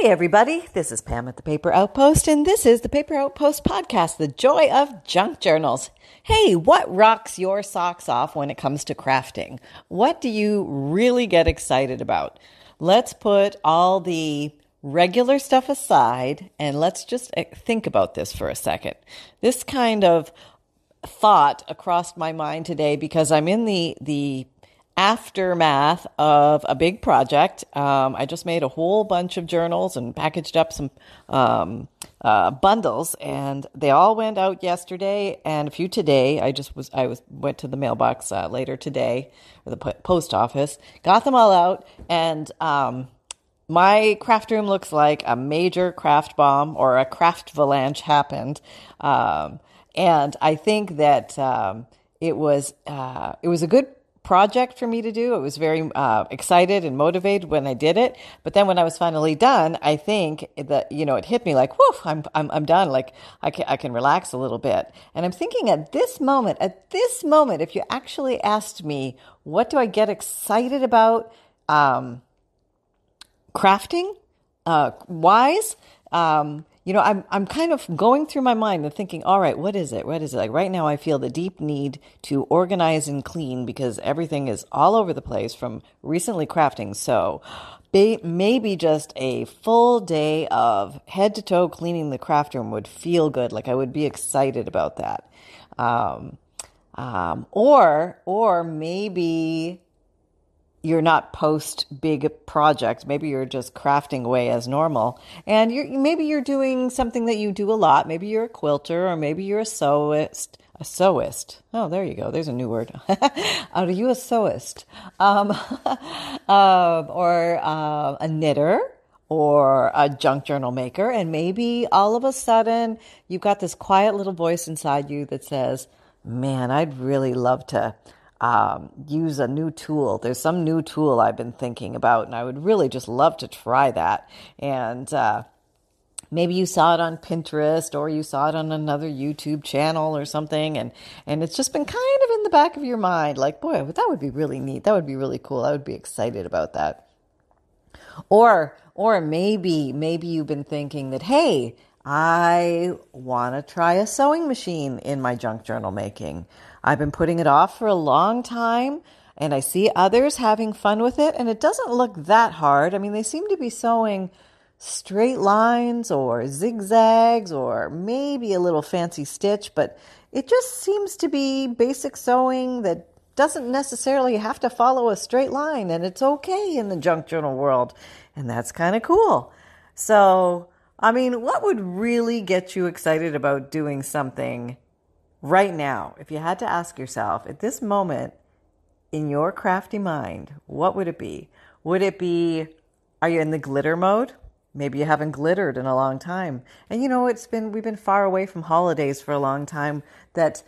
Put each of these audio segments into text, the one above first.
Hey, everybody, this is Pam at the Paper Outpost, and this is the Paper Outpost podcast, The Joy of Junk Journals. Hey, what rocks your socks off when it comes to crafting? What do you really get excited about? Let's put all the regular stuff aside and let's just eh, think about this for a second. This kind of thought across my mind today because I'm in the, the aftermath of a big project. Um, I just made a whole bunch of journals and packaged up some um, uh, bundles, and they all went out yesterday and a few today. I just was I was went to the mailbox uh, later today or the post office, got them all out, and um, my craft room looks like a major craft bomb or a craft avalanche happened, um, and I think that um, it was uh, it was a good project for me to do. I was very uh, excited and motivated when I did it. But then when I was finally done, I think that, you know, it hit me like, whoo, I'm, I'm, I'm done. Like I can, I can relax a little bit. And I'm thinking at this moment, at this moment, if you actually asked me, what do I get excited about, um, crafting, uh, wise, um, you know, I'm I'm kind of going through my mind and thinking, all right, what is it? What is it? Like right now I feel the deep need to organize and clean because everything is all over the place from recently crafting. So maybe just a full day of head to toe cleaning the craft room would feel good. Like I would be excited about that. Um, um, or, or maybe you're not post big project. Maybe you're just crafting away as normal. And you're, maybe you're doing something that you do a lot. Maybe you're a quilter or maybe you're a sewist. A sewist. Oh, there you go. There's a new word. Are you a sewist? Um, uh, or uh, a knitter or a junk journal maker. And maybe all of a sudden you've got this quiet little voice inside you that says, man, I'd really love to um, use a new tool. There's some new tool I've been thinking about, and I would really just love to try that. And uh, maybe you saw it on Pinterest or you saw it on another YouTube channel or something, and and it's just been kind of in the back of your mind, like, boy, that would be really neat. That would be really cool. I would be excited about that. Or or maybe maybe you've been thinking that, hey, I want to try a sewing machine in my junk journal making. I've been putting it off for a long time and I see others having fun with it and it doesn't look that hard. I mean, they seem to be sewing straight lines or zigzags or maybe a little fancy stitch, but it just seems to be basic sewing that doesn't necessarily have to follow a straight line and it's okay in the junk journal world. And that's kind of cool. So, I mean, what would really get you excited about doing something right now, if you had to ask yourself at this moment in your crafty mind, what would it be? Would it be, are you in the glitter mode? Maybe you haven't glittered in a long time. And you know, it's been, we've been far away from holidays for a long time that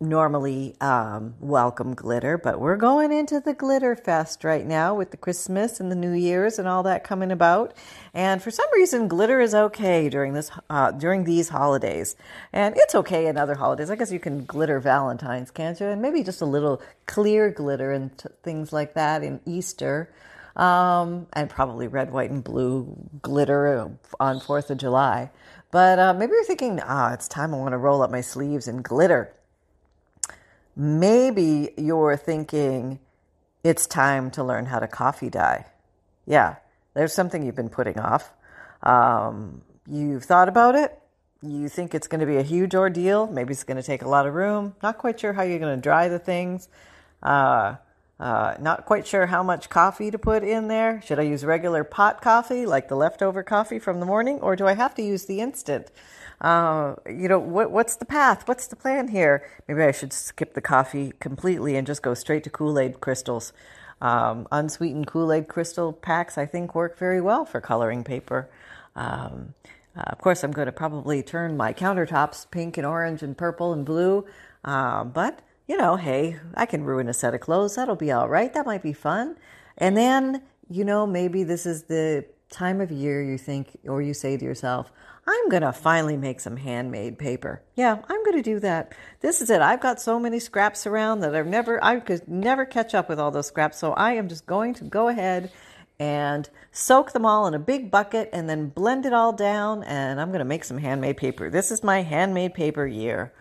normally um, welcome glitter, but we're going into the glitter fest right now with the Christmas and the New Year's and all that coming about. And for some reason, glitter is okay during this uh, during these holidays, and it's okay in other holidays. I guess you can glitter Valentine's, can't you? And maybe just a little clear glitter and t- things like that in Easter. Um, and probably red, white, and blue glitter on Fourth of July. But uh, maybe you're thinking, ah, it's time I want to roll up my sleeves and glitter. Maybe you're thinking it's time to learn how to coffee dye. Yeah, there's something you've been putting off. Um, you've thought about it. You think it's going to be a huge ordeal. Maybe it's going to take a lot of room. Not quite sure how you're going to dry the things. Uh, uh, not quite sure how much coffee to put in there. Should I use regular pot coffee, like the leftover coffee from the morning, or do I have to use the instant? Uh, you know, what, what's the path? What's the plan here? Maybe I should skip the coffee completely and just go straight to Kool Aid crystals. Um, unsweetened Kool Aid crystal packs, I think, work very well for coloring paper. Um, uh, of course, I'm going to probably turn my countertops pink and orange and purple and blue. Uh, but, you know, hey, I can ruin a set of clothes. That'll be all right. That might be fun. And then, you know, maybe this is the time of year you think, or you say to yourself, I'm going to finally make some handmade paper. Yeah, I'm going to do that. This is it. I've got so many scraps around that I've never, I could never catch up with all those scraps. So I am just going to go ahead and soak them all in a big bucket and then blend it all down. And I'm going to make some handmade paper. This is my handmade paper year.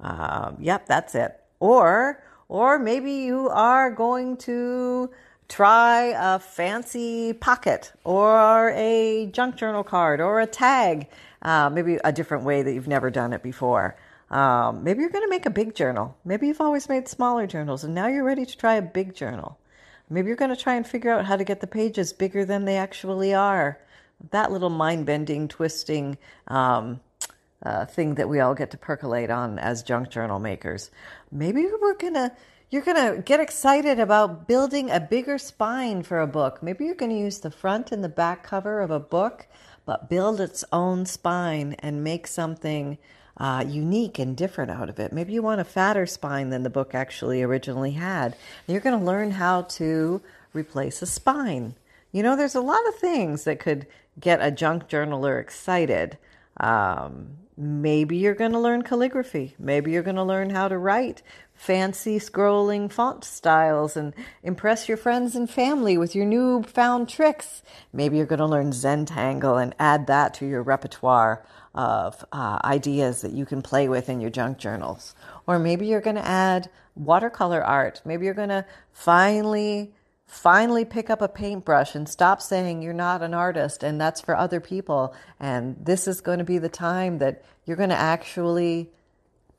Um, yep, that's it. Or, or maybe you are going to try a fancy pocket or a junk journal card or a tag, uh, maybe a different way that you've never done it before. Um, maybe you're going to make a big journal. Maybe you've always made smaller journals and now you're ready to try a big journal. Maybe you're going to try and figure out how to get the pages bigger than they actually are. That little mind bending, twisting um, uh, thing that we all get to percolate on as junk journal makers. Maybe we're going to you're going to get excited about building a bigger spine for a book. Maybe you're going to use the front and the back cover of a book, but build its own spine and make something uh, unique and different out of it. Maybe you want a fatter spine than the book actually originally had. You're going to learn how to replace a spine. You know, there's a lot of things that could get a junk journaler excited. Um, maybe you're going to learn calligraphy. Maybe you're going to learn how to write fancy scrolling font styles and impress your friends and family with your newfound tricks. Maybe you're going to learn Zentangle and add that to your repertoire of uh, ideas that you can play with in your junk journals. Or maybe you're going to add watercolor art. Maybe you're going to finally finally pick up a paintbrush and stop saying you're not an artist and that's for other people and this is going to be the time that you're going to actually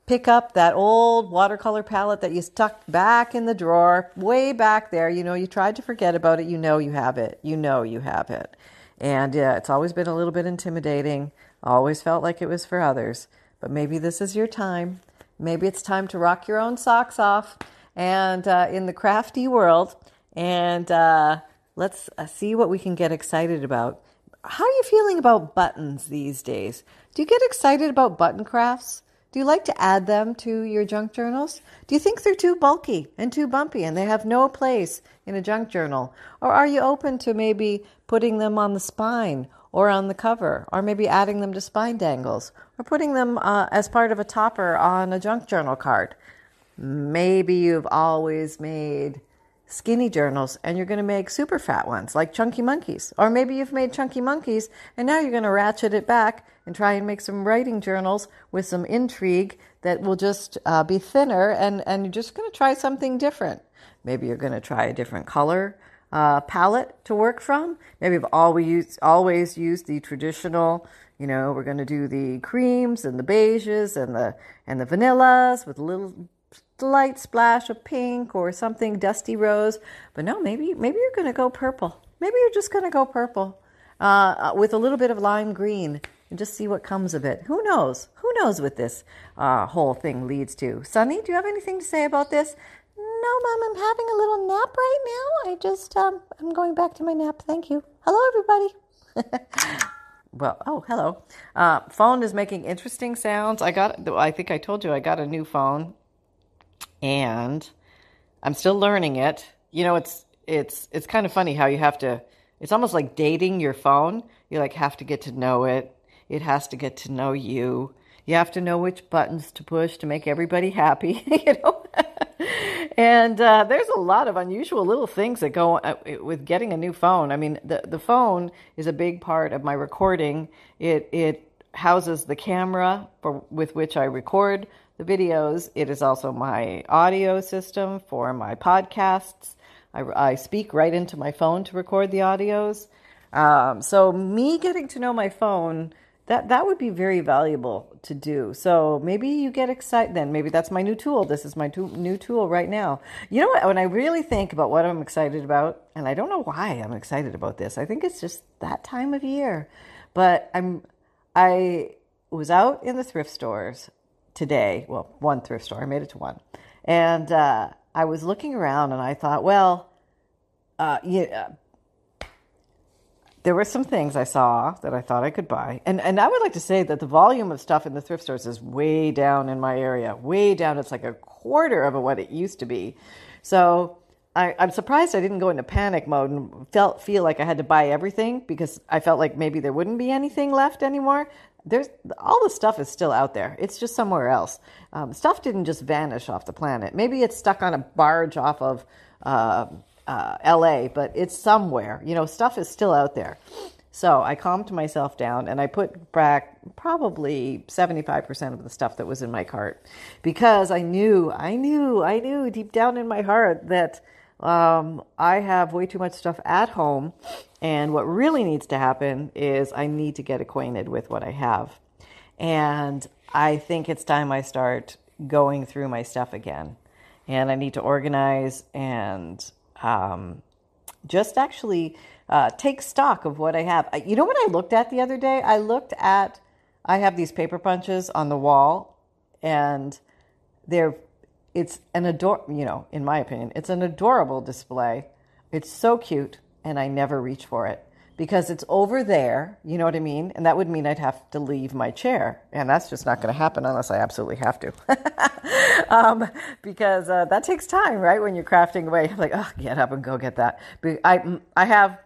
pick up that old watercolor palette that you stuck back in the drawer way back there you know you tried to forget about it you know you have it you know you have it and yeah it's always been a little bit intimidating Always felt like it was for others. But maybe this is your time. Maybe it's time to rock your own socks off and uh, in the crafty world. And uh, let's uh, see what we can get excited about. How are you feeling about buttons these days? Do you get excited about button crafts? Do you like to add them to your junk journals? Do you think they're too bulky and too bumpy and they have no place in a junk journal? Or are you open to maybe putting them on the spine or on the cover, or maybe adding them to spine dangles, or putting them uh, as part of a topper on a junk journal card. Maybe you've always made skinny journals and you're going to make super fat ones like chunky monkeys. Or maybe you've made chunky monkeys and now you're going to ratchet it back and try and make some writing journals with some intrigue that will just uh, be thinner and, and you're just going to try something different. Maybe you're going to try a different color uh, palette to work from. Maybe I've always always used the traditional. You know, we're going to do the creams and the beiges and the and the vanillas with little light splash of pink or something dusty rose. But no, maybe maybe you're going to go purple. Maybe you're just going to go purple uh, with a little bit of lime green and just see what comes of it. Who knows? Who knows what this uh, whole thing leads to? Sunny, do you have anything to say about this? No, Mom, I'm having a little nap right now. I just, um, I'm going back to my nap. Thank you. Hello, everybody. well, oh, hello. Uh, phone is making interesting sounds. I got, I think I told you I got a new phone and I'm still learning it. You know, it's, it's, it's kind of funny how you have to, it's almost like dating your phone. You like have to get to know it. It has to get to know you. You have to know which buttons to push to make everybody happy, you know. and uh, there's a lot of unusual little things that go uh, with getting a new phone. I mean, the the phone is a big part of my recording. It it houses the camera for with which I record the videos. It is also my audio system for my podcasts. I, I speak right into my phone to record the audios. Um, so me getting to know my phone that that would be very valuable to do. So maybe you get excited then. Maybe that's my new tool. This is my to- new tool right now. You know what? When I really think about what I'm excited about, and I don't know why I'm excited about this. I think it's just that time of year. But I'm I was out in the thrift stores today. Well, one thrift store. I made it to one, and uh, I was looking around, and I thought, well, uh, yeah there were some things I saw that I thought I could buy. And and I would like to say that the volume of stuff in the thrift stores is way down in my area. Way down. It's like a quarter of what it used to be. So I, am surprised I didn't go into panic mode and felt feel like I had to buy everything because I felt like maybe there wouldn't be anything left anymore. There's all the stuff is still out there. It's just somewhere else. Um, stuff didn't just vanish off the planet. Maybe it's stuck on a barge off of uh, uh, LA, but it's somewhere. You know, stuff is still out there. So I calmed myself down and I put back probably 75% of the stuff that was in my cart because I knew, I knew, I knew deep down in my heart that um, I have way too much stuff at home. And what really needs to happen is I need to get acquainted with what I have. And I think it's time I start going through my stuff again. And I need to organize and um, just actually uh, take stock of what I have. You know what I looked at the other day? I looked at, I have these paper punches on the wall, and they're, it's an ador, you know, in my opinion, it's an adorable display. It's so cute, and I never reach for it because it's over there. You know what I mean? And that would mean I'd have to leave my chair, and that's just not going to happen unless I absolutely have to. um, because uh, that takes time, right? When you're crafting away, like, oh, get up and go get that. I I have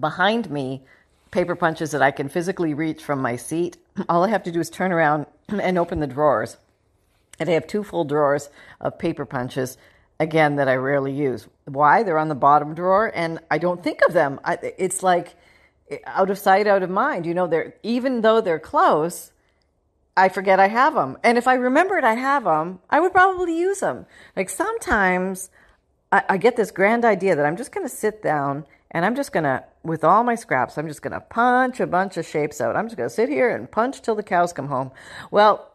behind me paper punches that I can physically reach from my seat. All I have to do is turn around and open the drawers. And I have two full drawers of paper punches, again, that I rarely use. Why? They're on the bottom drawer and I don't think of them. I, it's like eh, out of sight, out of mind. You know, they're, even though they're close, I forget I have them. And if I remembered I have them, I would probably use them. Like sometimes I, I get this grand idea that I'm just going to sit down and I'm just going to, with all my scraps, I'm just going to punch a bunch of shapes out. I'm just going to sit here and punch till the cows come home. Well,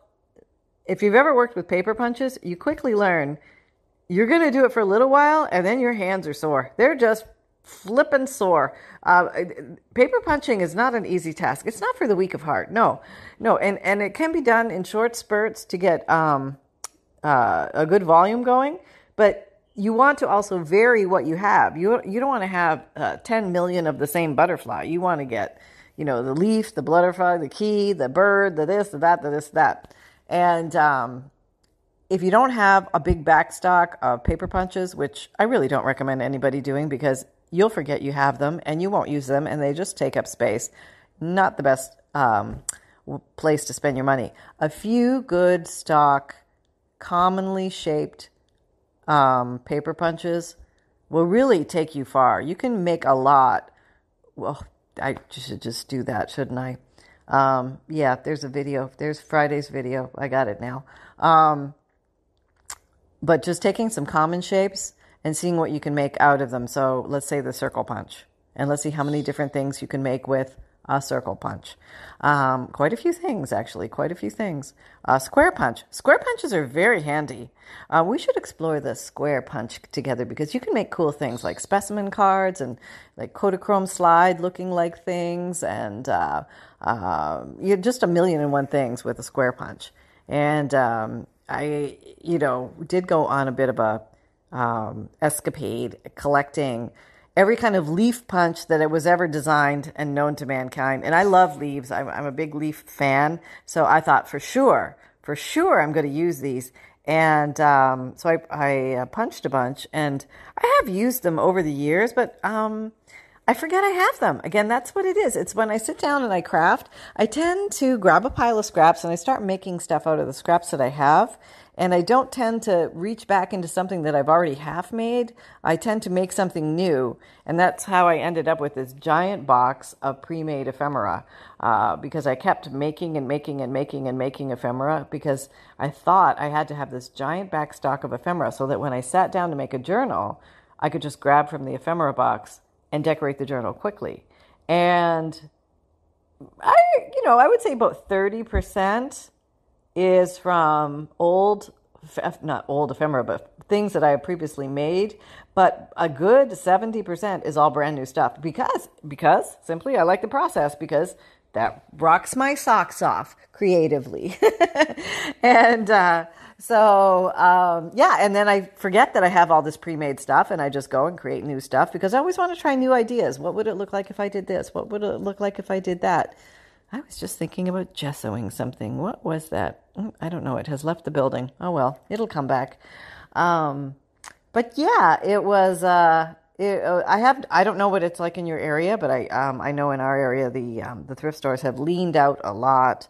if you've ever worked with paper punches, you quickly learn you're going to do it for a little while and then your hands are sore. They're just flippin' sore. Uh, paper punching is not an easy task. It's not for the weak of heart. No, no. And, and it can be done in short spurts to get um, uh, a good volume going. But you want to also vary what you have. You you don't want to have uh, 10 million of the same butterfly. You want to get, you know, the leaf, the butterfly, the key, the bird, the this, the that, the this, that. And um, if you don't have a big backstock of paper punches, which I really don't recommend anybody doing because you'll forget you have them and you won't use them and they just take up space. Not the best um, place to spend your money. A few good stock, commonly shaped um, paper punches will really take you far. You can make a lot. Well, I should just do that, shouldn't I? Um, yeah, there's a video. There's Friday's video. I got it now. Um, but just taking some common shapes and seeing what you can make out of them. So let's say the circle punch, and let's see how many different things you can make with a circle punch. Um, quite a few things, actually, quite a few things. Uh, square punch. Square punches are very handy. Uh, we should explore the square punch together because you can make cool things like specimen cards and like Kodachrome slide looking like things and uh, uh, you just a million and one things with a square punch. And um, I, you know, did go on a bit of a um, escapade collecting every kind of leaf punch that it was ever designed and known to mankind. And I love leaves. I'm, I'm a big leaf fan. So I thought for sure, for sure, I'm going to use these. And um, so I, I uh, punched a bunch, and I have used them over the years, but um, I forget I have them. Again, that's what it is. It's when I sit down and I craft, I tend to grab a pile of scraps and I start making stuff out of the scraps that I have. And I don't tend to reach back into something that I've already half made. I tend to make something new. And that's how I ended up with this giant box of pre made ephemera uh, because I kept making and making and making and making ephemera because I thought I had to have this giant back stock of ephemera so that when I sat down to make a journal, I could just grab from the ephemera box and decorate the journal quickly. And I, you know, I would say about 30% is from old, not old ephemera, but things that I have previously made. But a good 70% is all brand new stuff because, because simply I like the process because that rocks my socks off creatively. and, uh, so um, yeah, and then I forget that I have all this pre-made stuff, and I just go and create new stuff because I always want to try new ideas. What would it look like if I did this? What would it look like if I did that? I was just thinking about gessoing something. What was that? I don't know. It has left the building. Oh well, it'll come back. Um, but yeah, it was. Uh, it, uh, I have. I don't know what it's like in your area, but I um, I know in our area the um, the thrift stores have leaned out a lot.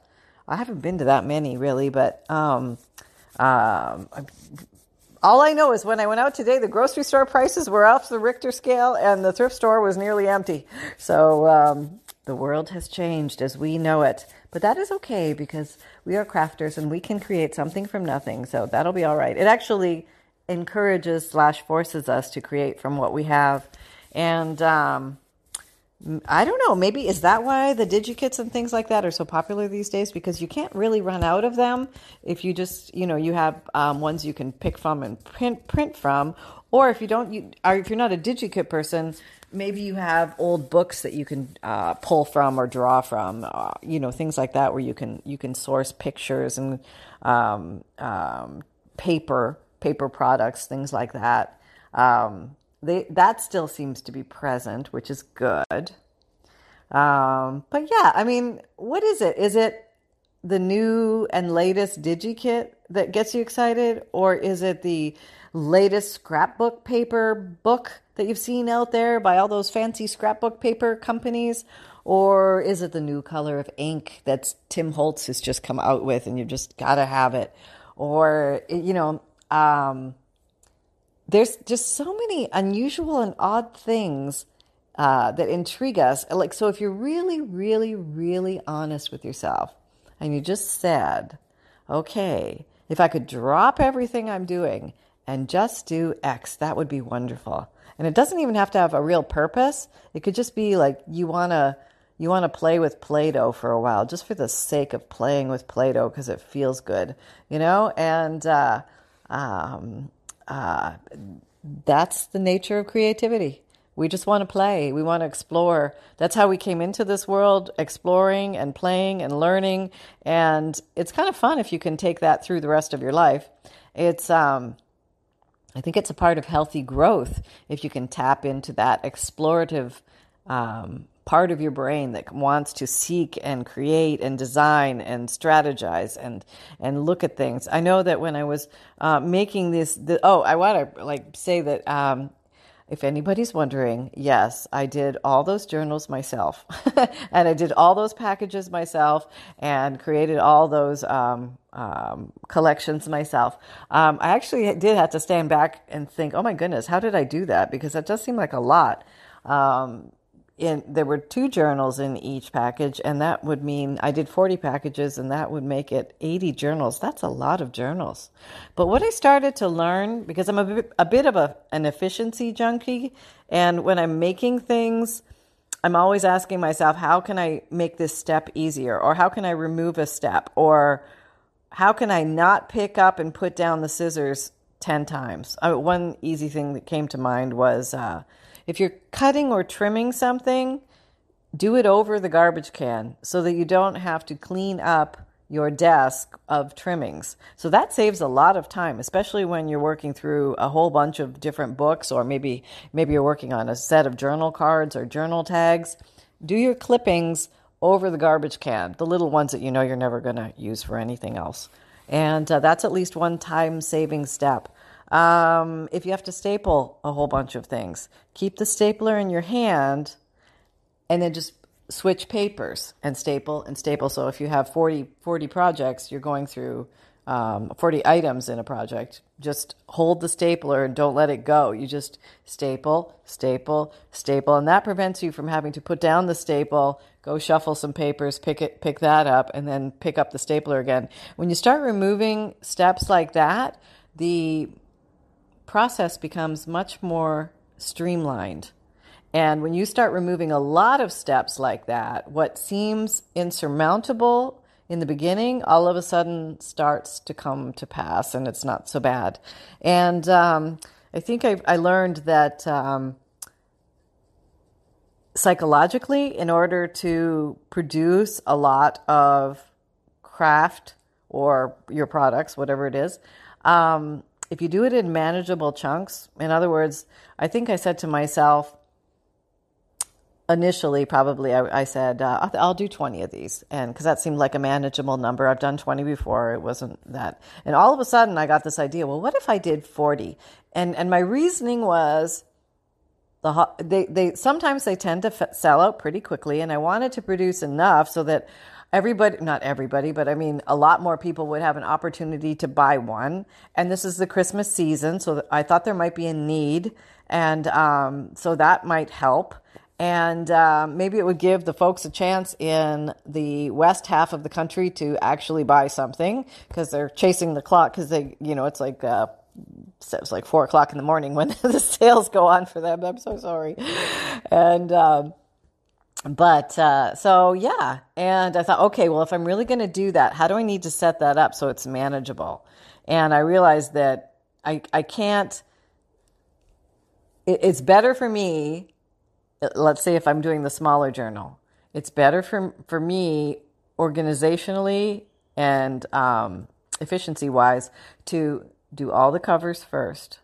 I haven't been to that many really, but um, um all I know is when I went out today, the grocery store prices were off the Richter scale and the thrift store was nearly empty. So um, the world has changed as we know it. But that is okay because we are crafters and we can create something from nothing. So that'll be all right. It actually encourages slash forces us to create from what we have. And um, I don't know. Maybe is that why the digikits and things like that are so popular these days? Because you can't really run out of them if you just, you know, you have um, ones you can pick from and print print from, or if you don't, you or if you're not a digikit person, maybe you have old books that you can uh, pull from or draw from, uh, you know, things like that, where you can you can source pictures and um, um, paper paper products, things like that. Um, they, that still seems to be present, which is good. Um, but yeah, I mean, what is it? Is it the new and latest DigiKit that gets you excited, or is it the latest scrapbook paper book that you've seen out there by all those fancy scrapbook paper companies? Or is it the new color of ink that Tim Holtz has just come out with and you've just got to have it? Or, you know, um, there's just so many unusual and odd things uh, that intrigue us. Like, so if you're really, really, really honest with yourself and you just said, okay, if I could drop everything I'm doing and just do X, that would be wonderful. And it doesn't even have to have a real purpose. It could just be like you want to you want to play with Play-Doh for a while, just for the sake of playing with Play-Doh because it feels good, you know. And uh, um, uh, that's the nature of creativity. We just want to play. We want to explore. That's how we came into this world, exploring and playing and learning. And it's kind of fun if you can take that through the rest of your life. It's, um, I think it's a part of healthy growth if you can tap into that explorative um, part of your brain that wants to seek and create and design and strategize and and look at things. I know that when I was uh, making this, the, oh, I want to like say that um, if anybody's wondering, yes, I did all those journals myself, and I did all those packages myself, and created all those um, um, collections myself. Um, I actually did have to stand back and think, oh my goodness, how did I do that? Because that does seem like a lot. Um, in there were two journals in each package and that would mean I did 40 packages and that would make it 80 journals. That's a lot of journals. But what I started to learn because I'm a bit, a bit of a an efficiency junkie and when I'm making things I'm always asking myself how can I make this step easier or how can I remove a step or how can I not pick up and put down the scissors 10 times. Uh, one easy thing that came to mind was uh, if you're cutting or trimming something, do it over the garbage can so that you don't have to clean up your desk of trimmings. So that saves a lot of time, especially when you're working through a whole bunch of different books or maybe maybe you're working on a set of journal cards or journal tags. Do your clippings over the garbage can, the little ones that you know you're never going to use for anything else. And uh, that's at least one time saving step. Um, if you have to staple a whole bunch of things, keep the stapler in your hand and then just switch papers and staple and staple. So if you have 40, 40 projects, you're going through um, 40 items in a project, just hold the stapler and don't let it go. You just staple, staple, staple, and that prevents you from having to put down the staple, go shuffle some papers, pick it, pick that up, and then pick up the stapler again. When you start removing steps like that, the process becomes much more streamlined. And when you start removing a lot of steps like that, what seems insurmountable in the beginning all of a sudden starts to come to pass and it's not so bad. And um, I think I, I learned that um, psychologically, in order to produce a lot of craft or your products, whatever it is, um, if you do it in manageable chunks, in other words, I think I said to myself initially, probably, I, I said, uh, I'll, do 20 of these. And because that seemed like a manageable number. I've done 20 before. It wasn't that. And all of a sudden, I got this idea well, what if I did 40? And, and my reasoning was, the, they, they sometimes they tend to f- sell out pretty quickly and i wanted to produce enough so that everybody, not everybody, but I mean, a lot more people would have an opportunity to buy one. And this is the Christmas season, so I thought there might be a need. And um, so that might help. And uh, maybe it would give the folks a chance in the west half of the country to actually buy something because they're chasing the clock because they, you know, it's like, uh, it's like four o'clock in the morning when the sales go on for them. I'm so sorry. And, um, but uh, so yeah, and I thought, okay, well, if I'm really going to do that, how do I need to set that up so it's manageable? And I realized that I I can't. It, it's better for me. Let's say if I'm doing the smaller journal, it's better for for me organizationally and um, efficiency wise to do all the covers first,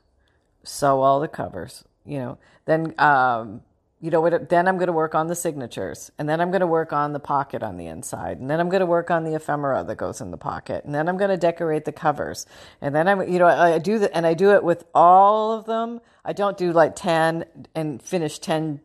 sew all the covers, you know, then um, you know what then i'm going to work on the signatures and then i'm going to work on the pocket on the inside and then i'm going to work on the ephemera that goes in the pocket and then i'm going to decorate the covers and then i'm you know i do that and i do it with all of them. I don't do like 10 and finish 10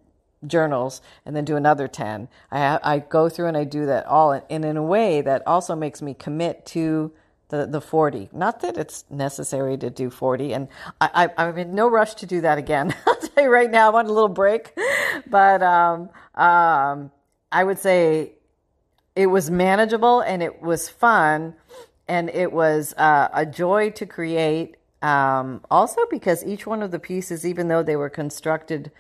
journals and then do another 10 i i go through and i do that all and in a way that also makes me commit to the, the 40. Not that it's necessary to do 40, and I, I, I'm in no rush to do that again. I'll tell you right now, I want a little break. But um, um, I would say it was manageable and it was fun, and it was uh, a joy to create. Um, also, because each one of the pieces, even though they were constructed,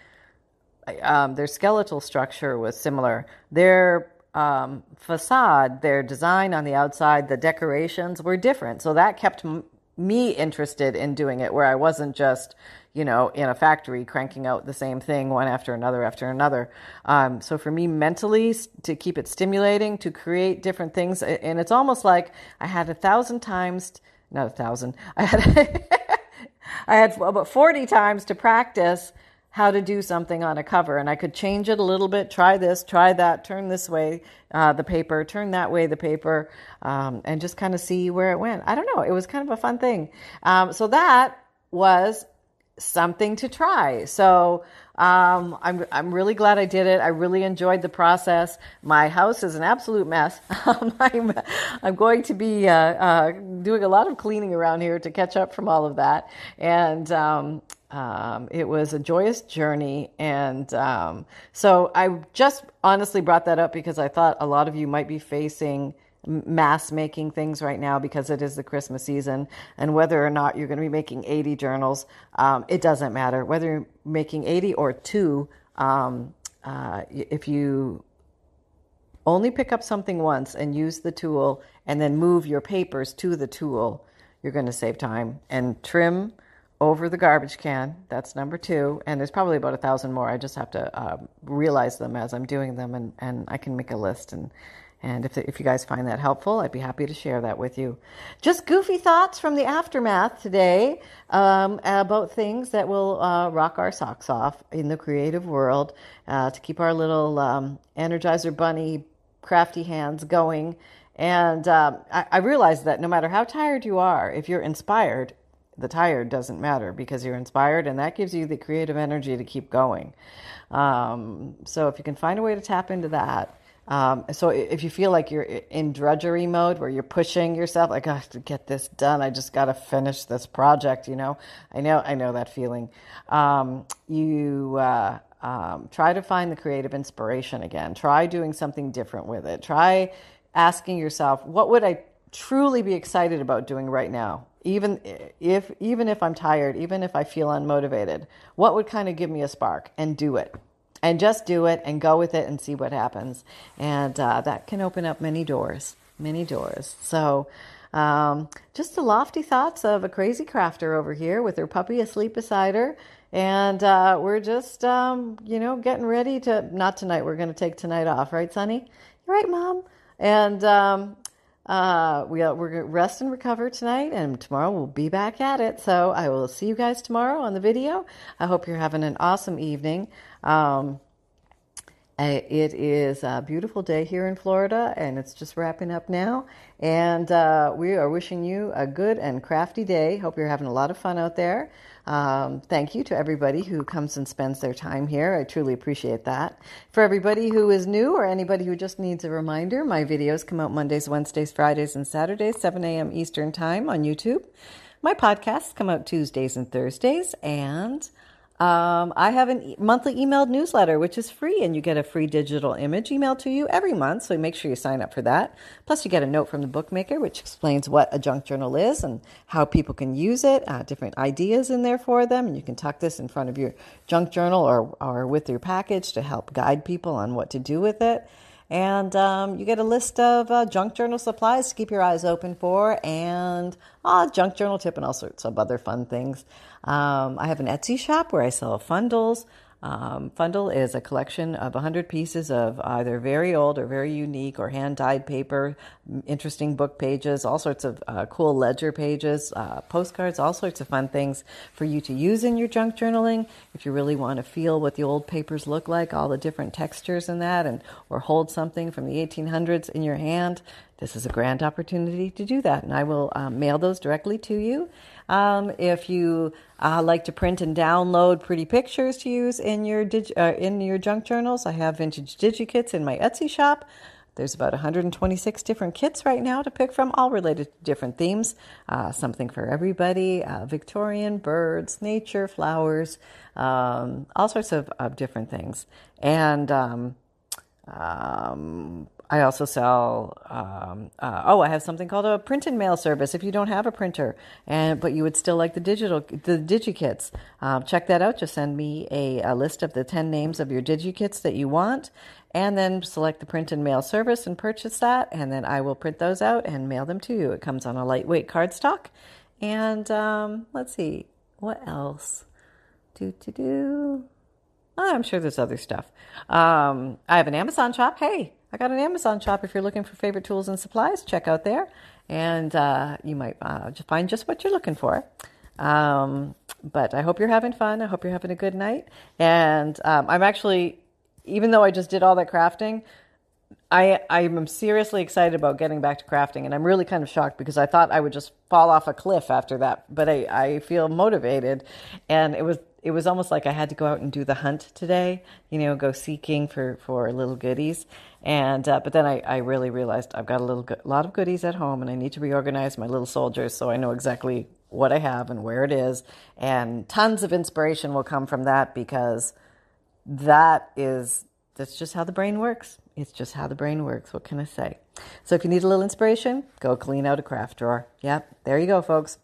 um, their skeletal structure was similar. Their um, facade, their design on the outside, the decorations were different. So that kept m- me interested in doing it, where I wasn't just, you know, in a factory cranking out the same thing one after another after another. Um, so for me, mentally, to keep it stimulating, to create different things, and it's almost like I had a thousand times, not a thousand, I had, I had about 40 times to practice how to do something on a cover and I could change it a little bit, try this, try that, turn this way uh, the paper, turn that way the paper, um, and just kind of see where it went. I don't know. It was kind of a fun thing. Um, so that was something to try. So um, I'm I'm really glad I did it. I really enjoyed the process. My house is an absolute mess. I'm I'm going to be uh, uh, doing a lot of cleaning around here to catch up from all of that, and um, um, it was a joyous journey. And um, so I just honestly brought that up because I thought a lot of you might be facing mass making things right now because it is the Christmas season. And whether or not you're going to be making 80 journals, um, it doesn't matter. Whether you're making 80 or two, um, uh, if you only pick up something once and use the tool and then move your papers to the tool, you're going to save time and trim over the garbage can. That's number two. And there's probably about a thousand more. I just have to uh, realize them as I'm doing them, and, and I can make a list. And, and if, if you guys find that helpful, I'd be happy to share that with you. Just goofy thoughts from the aftermath today um, about things that will uh, rock our socks off in the creative world uh, to keep our little um, Energizer Bunny crafty hands going. And um, I, I realize that no matter how tired you are, if you're inspired, the tired doesn't matter because you're inspired and that gives you the creative energy to keep going. Um, so if you can find a way to tap into that, um, so if you feel like you're in drudgery mode where you're pushing yourself, like I have to get this done, I just got to finish this project. You know, I know, I know that feeling. Um, you uh, um, try to find the creative inspiration again. Try doing something different with it. Try asking yourself, what would I truly be excited about doing right now? Even if even if I'm tired, even if I feel unmotivated, what would kind of give me a spark and do it, and just do it and go with it and see what happens, and uh, that can open up many doors, many doors. So. Um, just the lofty thoughts of a crazy crafter over here with her puppy asleep beside her. And uh, we're just, um, you know, getting ready to, not tonight, we're going to take tonight off, right, Sunny? You're right, Mom. And um, uh, we are, we're to rest and recover tonight, and tomorrow we'll be back at it. So I will see you guys tomorrow on the video. I hope you're having an awesome evening. Um, It is a beautiful day here in Florida, and it's just wrapping up now. And uh, we are wishing you a good and crafty day. Hope you're having a lot of fun out there. Um, thank you to everybody who comes and spends their time here. I truly appreciate that. For everybody who is new or anybody who just needs a reminder, my videos come out Mondays, Wednesdays, Fridays, and Saturdays, 7 a.m. Eastern Time on YouTube. My podcasts come out Tuesdays and Thursdays, and um, I have a e- monthly emailed newsletter, which is free, and you get a free digital image emailed to you every month. So make sure you sign up for that. Plus, you get a note from the bookmaker, which explains what a junk journal is and how people can use it, uh, different ideas in there for them. And you can tuck this in front of your junk journal or, or with your package to help guide people on what to do with it. And um, you get a list of uh, junk journal supplies to keep your eyes open for, and uh, junk journal tip, and all sorts of other fun things. Um, I have an Etsy shop where I sell fundles. Um, Fundle is a collection of 100 pieces of either very old or very unique or hand dyed paper, interesting book pages, all sorts of uh, cool ledger pages, uh, postcards, all sorts of fun things for you to use in your junk journaling. If you really want to feel what the old papers look like, all the different textures in that, and or hold something from the 1800s in your hand, this is a grand opportunity to do that. And I will um, mail those directly to you. Um, if you uh, like to print and download pretty pictures to use in your dig- uh, in your junk journals, I have vintage digikits in my Etsy shop. There's about 126 different kits right now to pick from, all related to different themes. Uh, something for everybody uh, Victorian, birds, nature, flowers, um, all sorts of, of, different things. And um, um, I also sell. Um, uh, oh, I have something called a print and mail service. If you don't have a printer, and but you would still like the digital, the DigiKits, um, check that out. Just send me a, a, list of the ten names of your DigiKits that you want, and then select the print and mail service and purchase that, and then I will print those out and mail them to you. It comes on a lightweight cardstock, and um, let's see what else. Do to do. Oh, I'm sure there's other stuff. Um, I have an Amazon shop. Hey, I got an Amazon shop. If you're looking for favorite tools and supplies, check out there, and uh, you might uh, find just what you're looking for. Um, but I hope you're having fun. I hope you're having a good night. And um, I'm actually, even though I just did all that crafting, I I'm seriously excited about getting back to crafting, and I'm really kind of shocked because I thought I would just fall off a cliff after that. But I I feel motivated, and it was it was almost like I had to go out and do the hunt today. You know, go seeking for for little goodies. And uh, but then I, I really realized I've got a little lot of goodies at home, and I need to reorganize my little soldiers so I know exactly what I have and where it is. And tons of inspiration will come from that because that is that's just how the brain works. It's just how the brain works. What can I say? So if you need a little inspiration, go clean out a craft drawer. Yep, there you go, folks.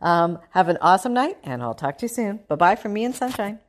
Um, have an awesome night, and I'll talk to you soon. Bye bye from me and Sunshine.